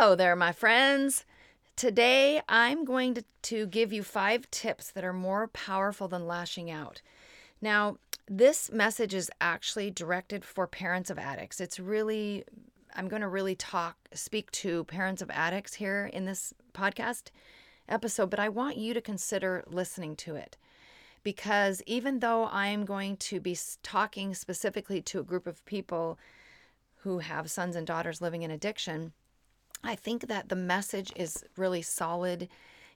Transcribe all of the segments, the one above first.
Hello there, my friends. Today I'm going to, to give you five tips that are more powerful than lashing out. Now, this message is actually directed for parents of addicts. It's really, I'm going to really talk, speak to parents of addicts here in this podcast episode, but I want you to consider listening to it because even though I'm going to be talking specifically to a group of people who have sons and daughters living in addiction, I think that the message is really solid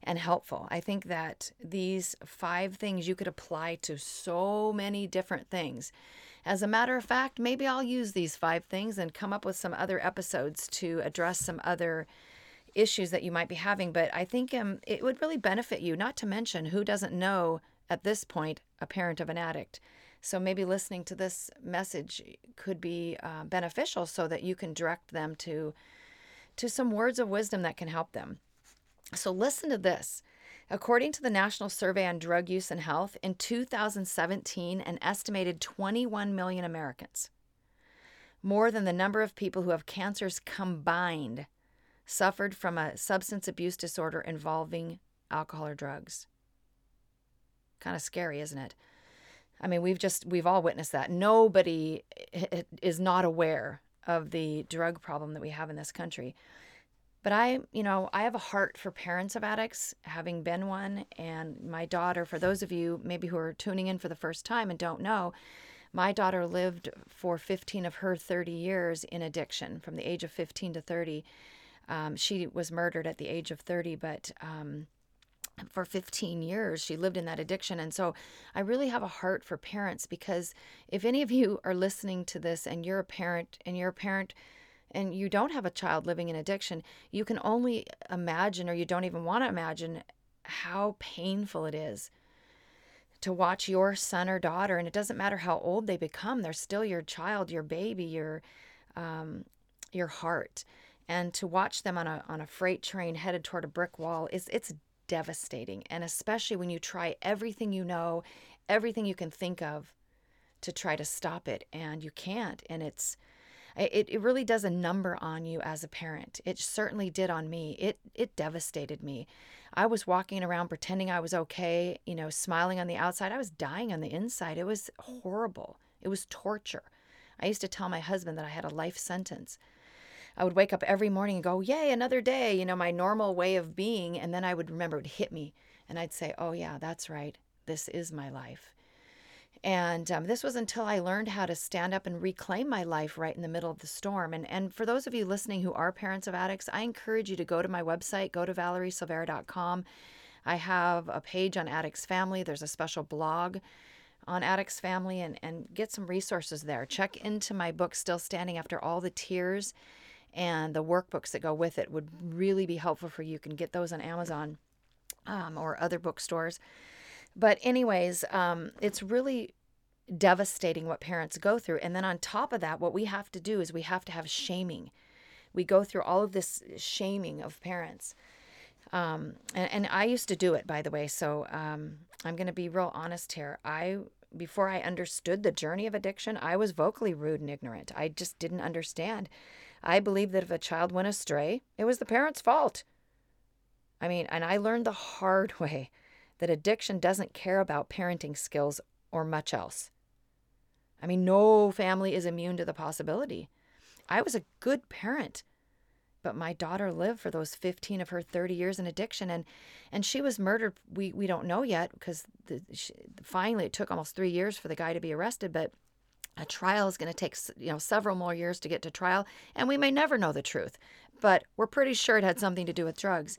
and helpful. I think that these five things you could apply to so many different things. As a matter of fact, maybe I'll use these five things and come up with some other episodes to address some other issues that you might be having. But I think um, it would really benefit you, not to mention who doesn't know at this point a parent of an addict. So maybe listening to this message could be uh, beneficial so that you can direct them to to some words of wisdom that can help them. So listen to this. According to the National Survey on Drug Use and Health, in 2017, an estimated 21 million Americans, more than the number of people who have cancers combined, suffered from a substance abuse disorder involving alcohol or drugs. Kind of scary, isn't it? I mean, we've just, we've all witnessed that. Nobody eh, eh, is not aware of the drug problem that we have in this country. But I, you know, I have a heart for parents of addicts, having been one. And my daughter, for those of you maybe who are tuning in for the first time and don't know, my daughter lived for 15 of her 30 years in addiction from the age of 15 to 30. Um, she was murdered at the age of 30, but um, for 15 years she lived in that addiction. And so i really have a heart for parents because if any of you are listening to this and you're a parent and you're a parent and you don't have a child living in addiction you can only imagine or you don't even want to imagine how painful it is to watch your son or daughter. And it doesn't matter how old they become they're still your child your baby your um, your heart. And to watch them on a on a freight train headed toward a brick wall is it's devastating. And especially when you try everything you know, everything you can think of to try to stop it and you can't. And it's, it, it really does a number on you as a parent. It certainly did on me. It it devastated me. I was walking around pretending I was okay, you know, smiling on the outside. I was dying on the inside. It was horrible. It was torture. I used to tell my husband that I had a life sentence. I would wake up every morning and go, Yay, another day, you know, my normal way of being. And then I would remember it would hit me. And I'd say, Oh, yeah, that's right. This is my life. And um, this was until I learned how to stand up and reclaim my life right in the middle of the storm. And, and for those of you listening who are parents of addicts, I encourage you to go to my website, go to valeriesilveira.com. I have a page on Addicts Family. There's a special blog on Addicts Family and, and get some resources there. Check into my book, Still Standing After All the Tears and the workbooks that go with it would really be helpful for you. You can get those on Amazon um, or other bookstores. But, anyways, um, it's really devastating what parents go through. And then on top of that, what we have to do is we have to have shaming. We go through all of this shaming of parents. Um, and, and, I used to do it, by the way. So um, I'm going to be real honest here. I before I understood the journey of addiction, I was vocally rude and ignorant. I just didn't understand. I believe that if a child went astray, it was the parent's fault. I mean, and I learned the hard way that addiction doesn't care about parenting skills or much else. I mean, no family is immune to the possibility. I was a good parent, but my daughter lived for those 15 of her 30 years in addiction and and she was murdered we we don't know yet because finally it took almost 3 years for the guy to be arrested, but a trial is going to take you know several more years to get to trial and we may never know the truth but we're pretty sure it had something to do with drugs.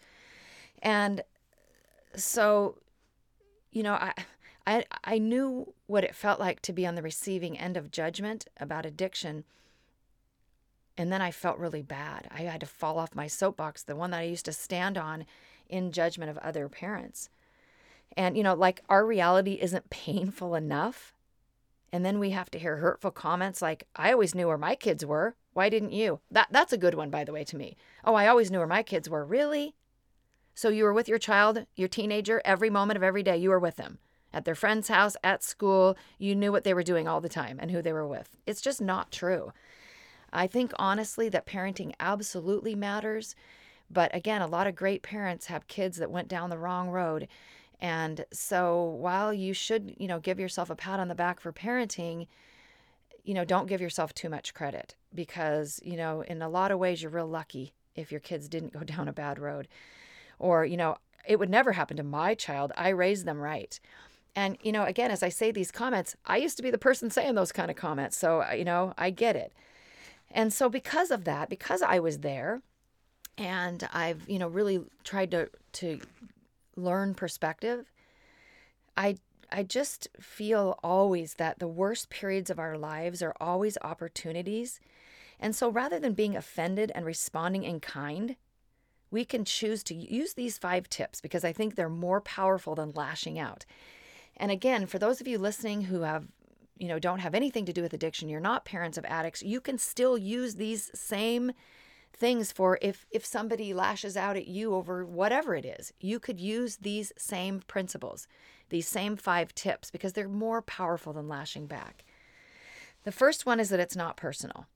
And so you know i i i knew what it felt like to be on the receiving end of judgment about addiction and then i felt really bad. I had to fall off my soapbox the one that i used to stand on in judgment of other parents. And you know like our reality isn't painful enough and then we have to hear hurtful comments like, I always knew where my kids were. Why didn't you? That, that's a good one, by the way, to me. Oh, I always knew where my kids were. Really? So you were with your child, your teenager, every moment of every day, you were with them. At their friend's house, at school, you knew what they were doing all the time and who they were with. It's just not true. I think honestly that parenting absolutely matters. But again, a lot of great parents have kids that went down the wrong road. And so while you should, you know, give yourself a pat on the back for parenting, you know, don't give yourself too much credit because, you know, in a lot of ways you're real lucky if your kids didn't go down a bad road. Or, you know, it would never happen to my child. I raised them right. And, you know, again, as I say these comments, I used to be the person saying those kind of comments. So, you know, I get it. And so, because of that, because I was there and I've, you know, really tried to, to learn perspective, I, I just feel always that the worst periods of our lives are always opportunities. And so, rather than being offended and responding in kind, we can choose to use these five tips because I think they're more powerful than lashing out. And again, for those of you listening who have you know don't have anything to do with addiction, you're not parents of addicts, you can still use these same things for if if somebody lashes out at you over whatever it is. You could use these same principles, these same five tips because they're more powerful than lashing back. The first one is that it's not personal.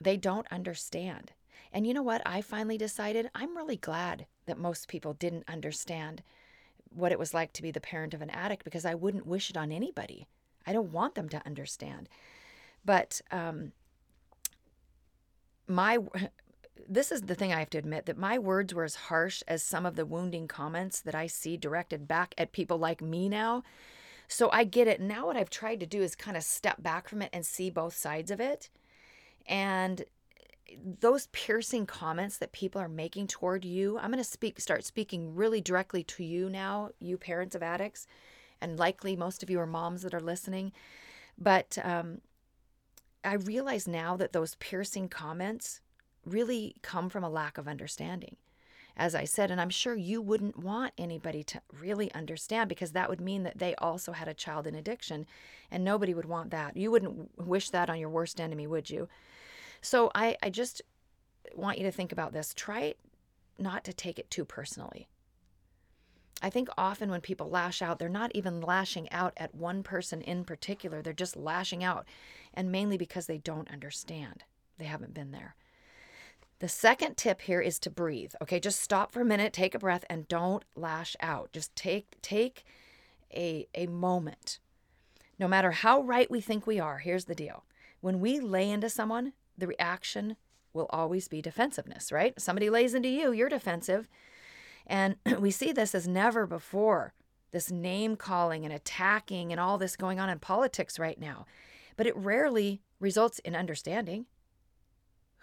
They don't understand. And you know what? I finally decided I'm really glad that most people didn't understand what it was like to be the parent of an addict because I wouldn't wish it on anybody. I don't want them to understand. But um, my this is the thing I have to admit that my words were as harsh as some of the wounding comments that I see directed back at people like me now. So I get it. Now what I've tried to do is kind of step back from it and see both sides of it. And those piercing comments that people are making toward you, I'm going to speak start speaking really directly to you now, you parents of addicts, and likely most of you are moms that are listening. But um, I realize now that those piercing comments really come from a lack of understanding. As I said, and I'm sure you wouldn't want anybody to really understand because that would mean that they also had a child in addiction, and nobody would want that. You wouldn't wish that on your worst enemy, would you? So I, I just want you to think about this. Try not to take it too personally. I think often when people lash out, they're not even lashing out at one person in particular. They're just lashing out, and mainly because they don't understand. They haven't been there. The second tip here is to breathe. Okay, just stop for a minute, take a breath, and don't lash out. Just take take a, a moment. No matter how right we think we are, here's the deal. When we lay into someone, the reaction will always be defensiveness, right? Somebody lays into you, you're defensive. And we see this as never before this name calling and attacking and all this going on in politics right now. But it rarely results in understanding.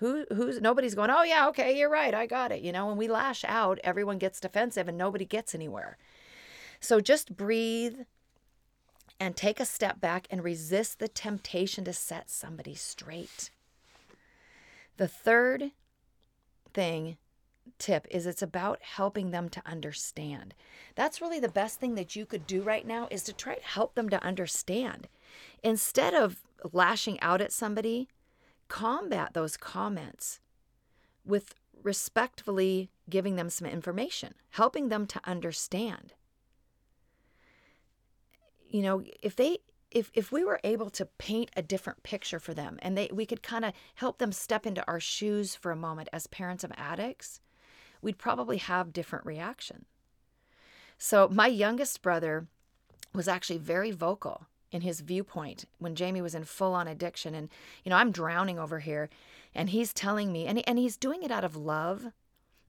Who who's nobody's going, "Oh yeah, okay, you're right. I got it." You know, when we lash out, everyone gets defensive and nobody gets anywhere. So just breathe and take a step back and resist the temptation to set somebody straight. The third thing tip is it's about helping them to understand. That's really the best thing that you could do right now is to try to help them to understand. Instead of lashing out at somebody, combat those comments with respectfully giving them some information, helping them to understand. You know, if they if if we were able to paint a different picture for them and they we could kind of help them step into our shoes for a moment as parents of addicts, we'd probably have different reaction. So my youngest brother was actually very vocal in his viewpoint when Jamie was in full on addiction and you know I'm drowning over here and he's telling me and and he's doing it out of love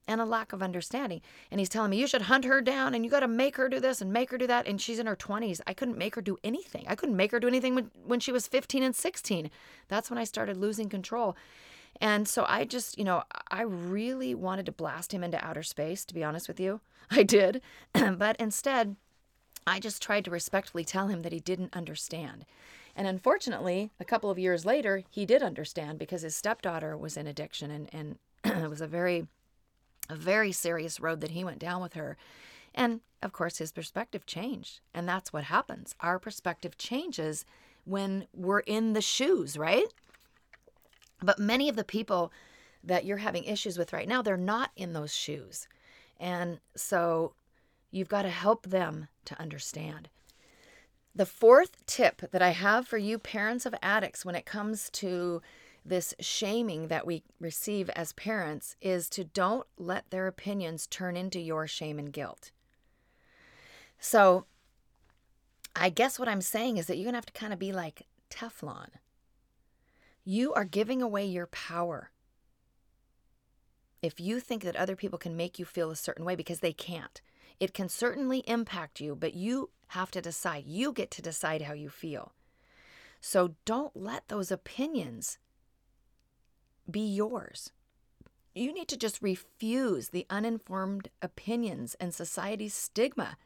and a lack of understanding. And he's telling me, you should hunt her down and you got to make her do this and make her do that. And she's in her 20s. I couldn't make her do anything. I couldn't make her do anything when, when she was 15 and 16. That's when I started losing control. And so I just, you know, I really wanted to blast him into outer space, to be honest with you. I did. but instead, I just tried to respectfully tell him that he didn't understand. And unfortunately, a couple of years later, he did understand because his stepdaughter was in addiction and, and it was a very a very serious road that he went down with her. And of course, his perspective changed. And that's what happens. Our perspective changes when we're in the shoes, right? But many of the people that you're having issues with right now, they're not in those shoes. And so you've got to help them to understand. The fourth tip that I have for you parents of addicts when it comes to this shaming that we receive as parents is to don't let their opinions turn into your shame and guilt. So, I guess what I'm saying is that you're going to have to kind of be like Teflon. You are giving away your power. If you think that other people can make you feel a certain way because they can't, it can certainly impact you, but you have to decide. You get to decide how you feel. So don't let those opinions be yours. You need to just refuse the uninformed opinions and society's stigma.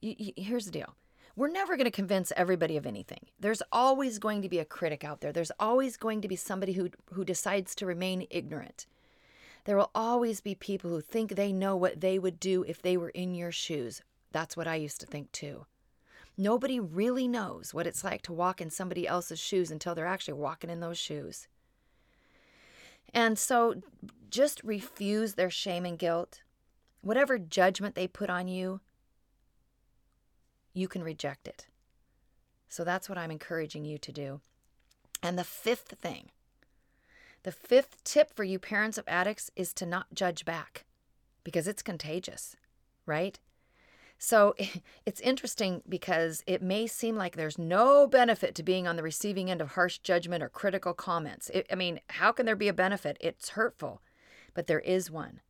Here's the deal we're never going to convince everybody of anything. There's always going to be a critic out there. There's always going to be somebody who, who decides to remain ignorant. There will always be people who think they know what they would do if they were in your shoes. That's what I used to think too. Nobody really knows what it's like to walk in somebody else's shoes until they're actually walking in those shoes. And so just refuse their shame and guilt. Whatever judgment they put on you, you can reject it. So that's what I'm encouraging you to do. And the fifth thing, the fifth tip for you parents of addicts is to not judge back because it's contagious, right? So it's interesting because it may seem like there's no benefit to being on the receiving end of harsh judgment or critical comments. It, I mean, how can there be a benefit? It's hurtful, but there is one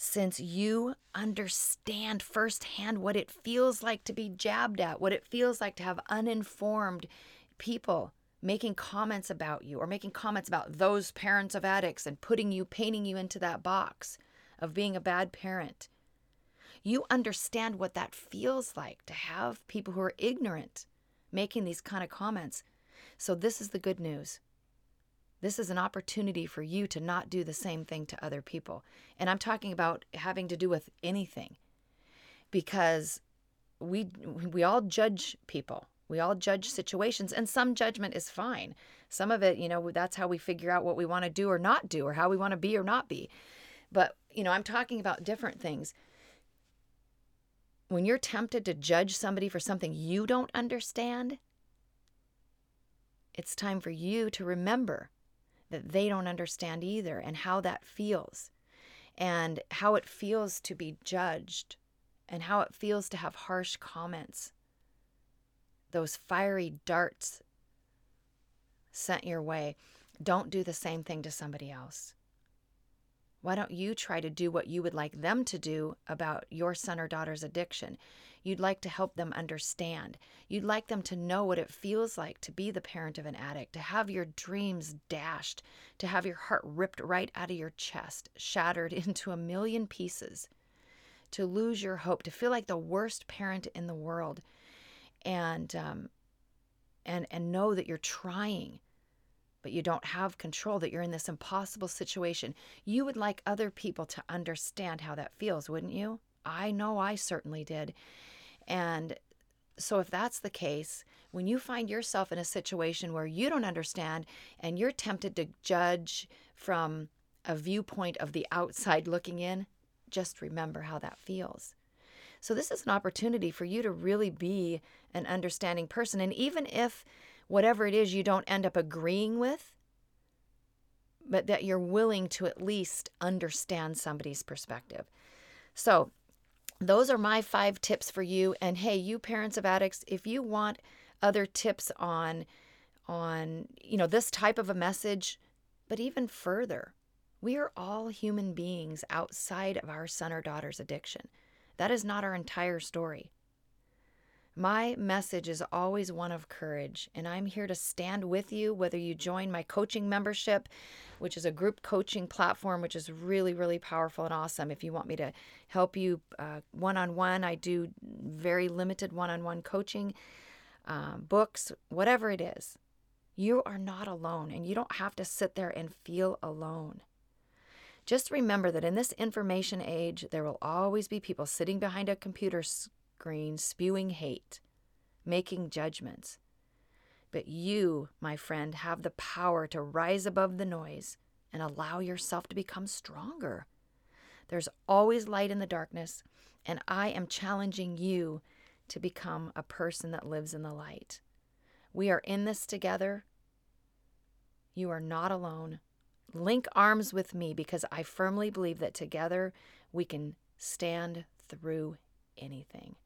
since you understand firsthand what it feels like to be jabbed at, what it feels like to have uninformed people making comments about you or making comments about those parents of addicts and putting you, painting you into that box of being a bad parent. You understand what that feels like to have people who are ignorant making these kind of comments. So, this is the good news. This is an opportunity for you to not do the same thing to other people. And I'm talking about having to do with anything. Because we we all judge people. We all judge situations and some judgment is fine. Some of it, you know, that's how we figure out what we want to do or not do or how we want to be or not be. But, you know, I'm talking about different things. When you're tempted to judge somebody for something you don't understand, it's time for you to remember that they don't understand either and how that feels and how it feels to be judged and how it feels to have harsh comments, those fiery darts sent your way. Don't do the same thing to somebody else. Why don't you try to do what you would like them to do about your son or daughter's addiction? You'd like to help them understand. You'd like them to know what it feels like to be the parent of an addict, to have your dreams dashed, to have your heart ripped right out of your chest, shattered into a million pieces, to lose your hope, to feel like the worst parent in the world, and um, and and know that you're trying but you don't have control, that you're in this impossible situation. You would like other people to understand how that feels, wouldn't you? I know I certainly did. And so, if that's the case, when you find yourself in a situation where you don't understand and you're tempted to judge from a viewpoint of the outside looking in, just remember how that feels. So, this is an opportunity for you to really be an understanding person. And even if whatever it is you don't end up agreeing with, but that you're willing to at least understand somebody's perspective. So, those are my five tips for you. And hey, you parents of addicts, if you want other tips on on you know this type of a message, but even further, we are all human beings outside of our son or daughter's addiction. That is not our entire story. My message is always one of courage, and I'm here to stand with you, whether you join my coaching membership, which is a group coaching platform, which is really, really powerful and awesome. If you want me to help you one on one, I do very limited one on one coaching, um, books, whatever it is. You are not alone, and you don't have to sit there and feel alone. Just remember that in this information age, there will always be people sitting behind a computer screen spewing hate, making judgments. But you, my friend, have the power to rise above the noise and allow yourself to become stronger. There's always light in the darkness, and I am challenging you to become a person that lives in the light. We are in this together. You are not alone. Link arms with me because I firmly believe that together we can stand through anything.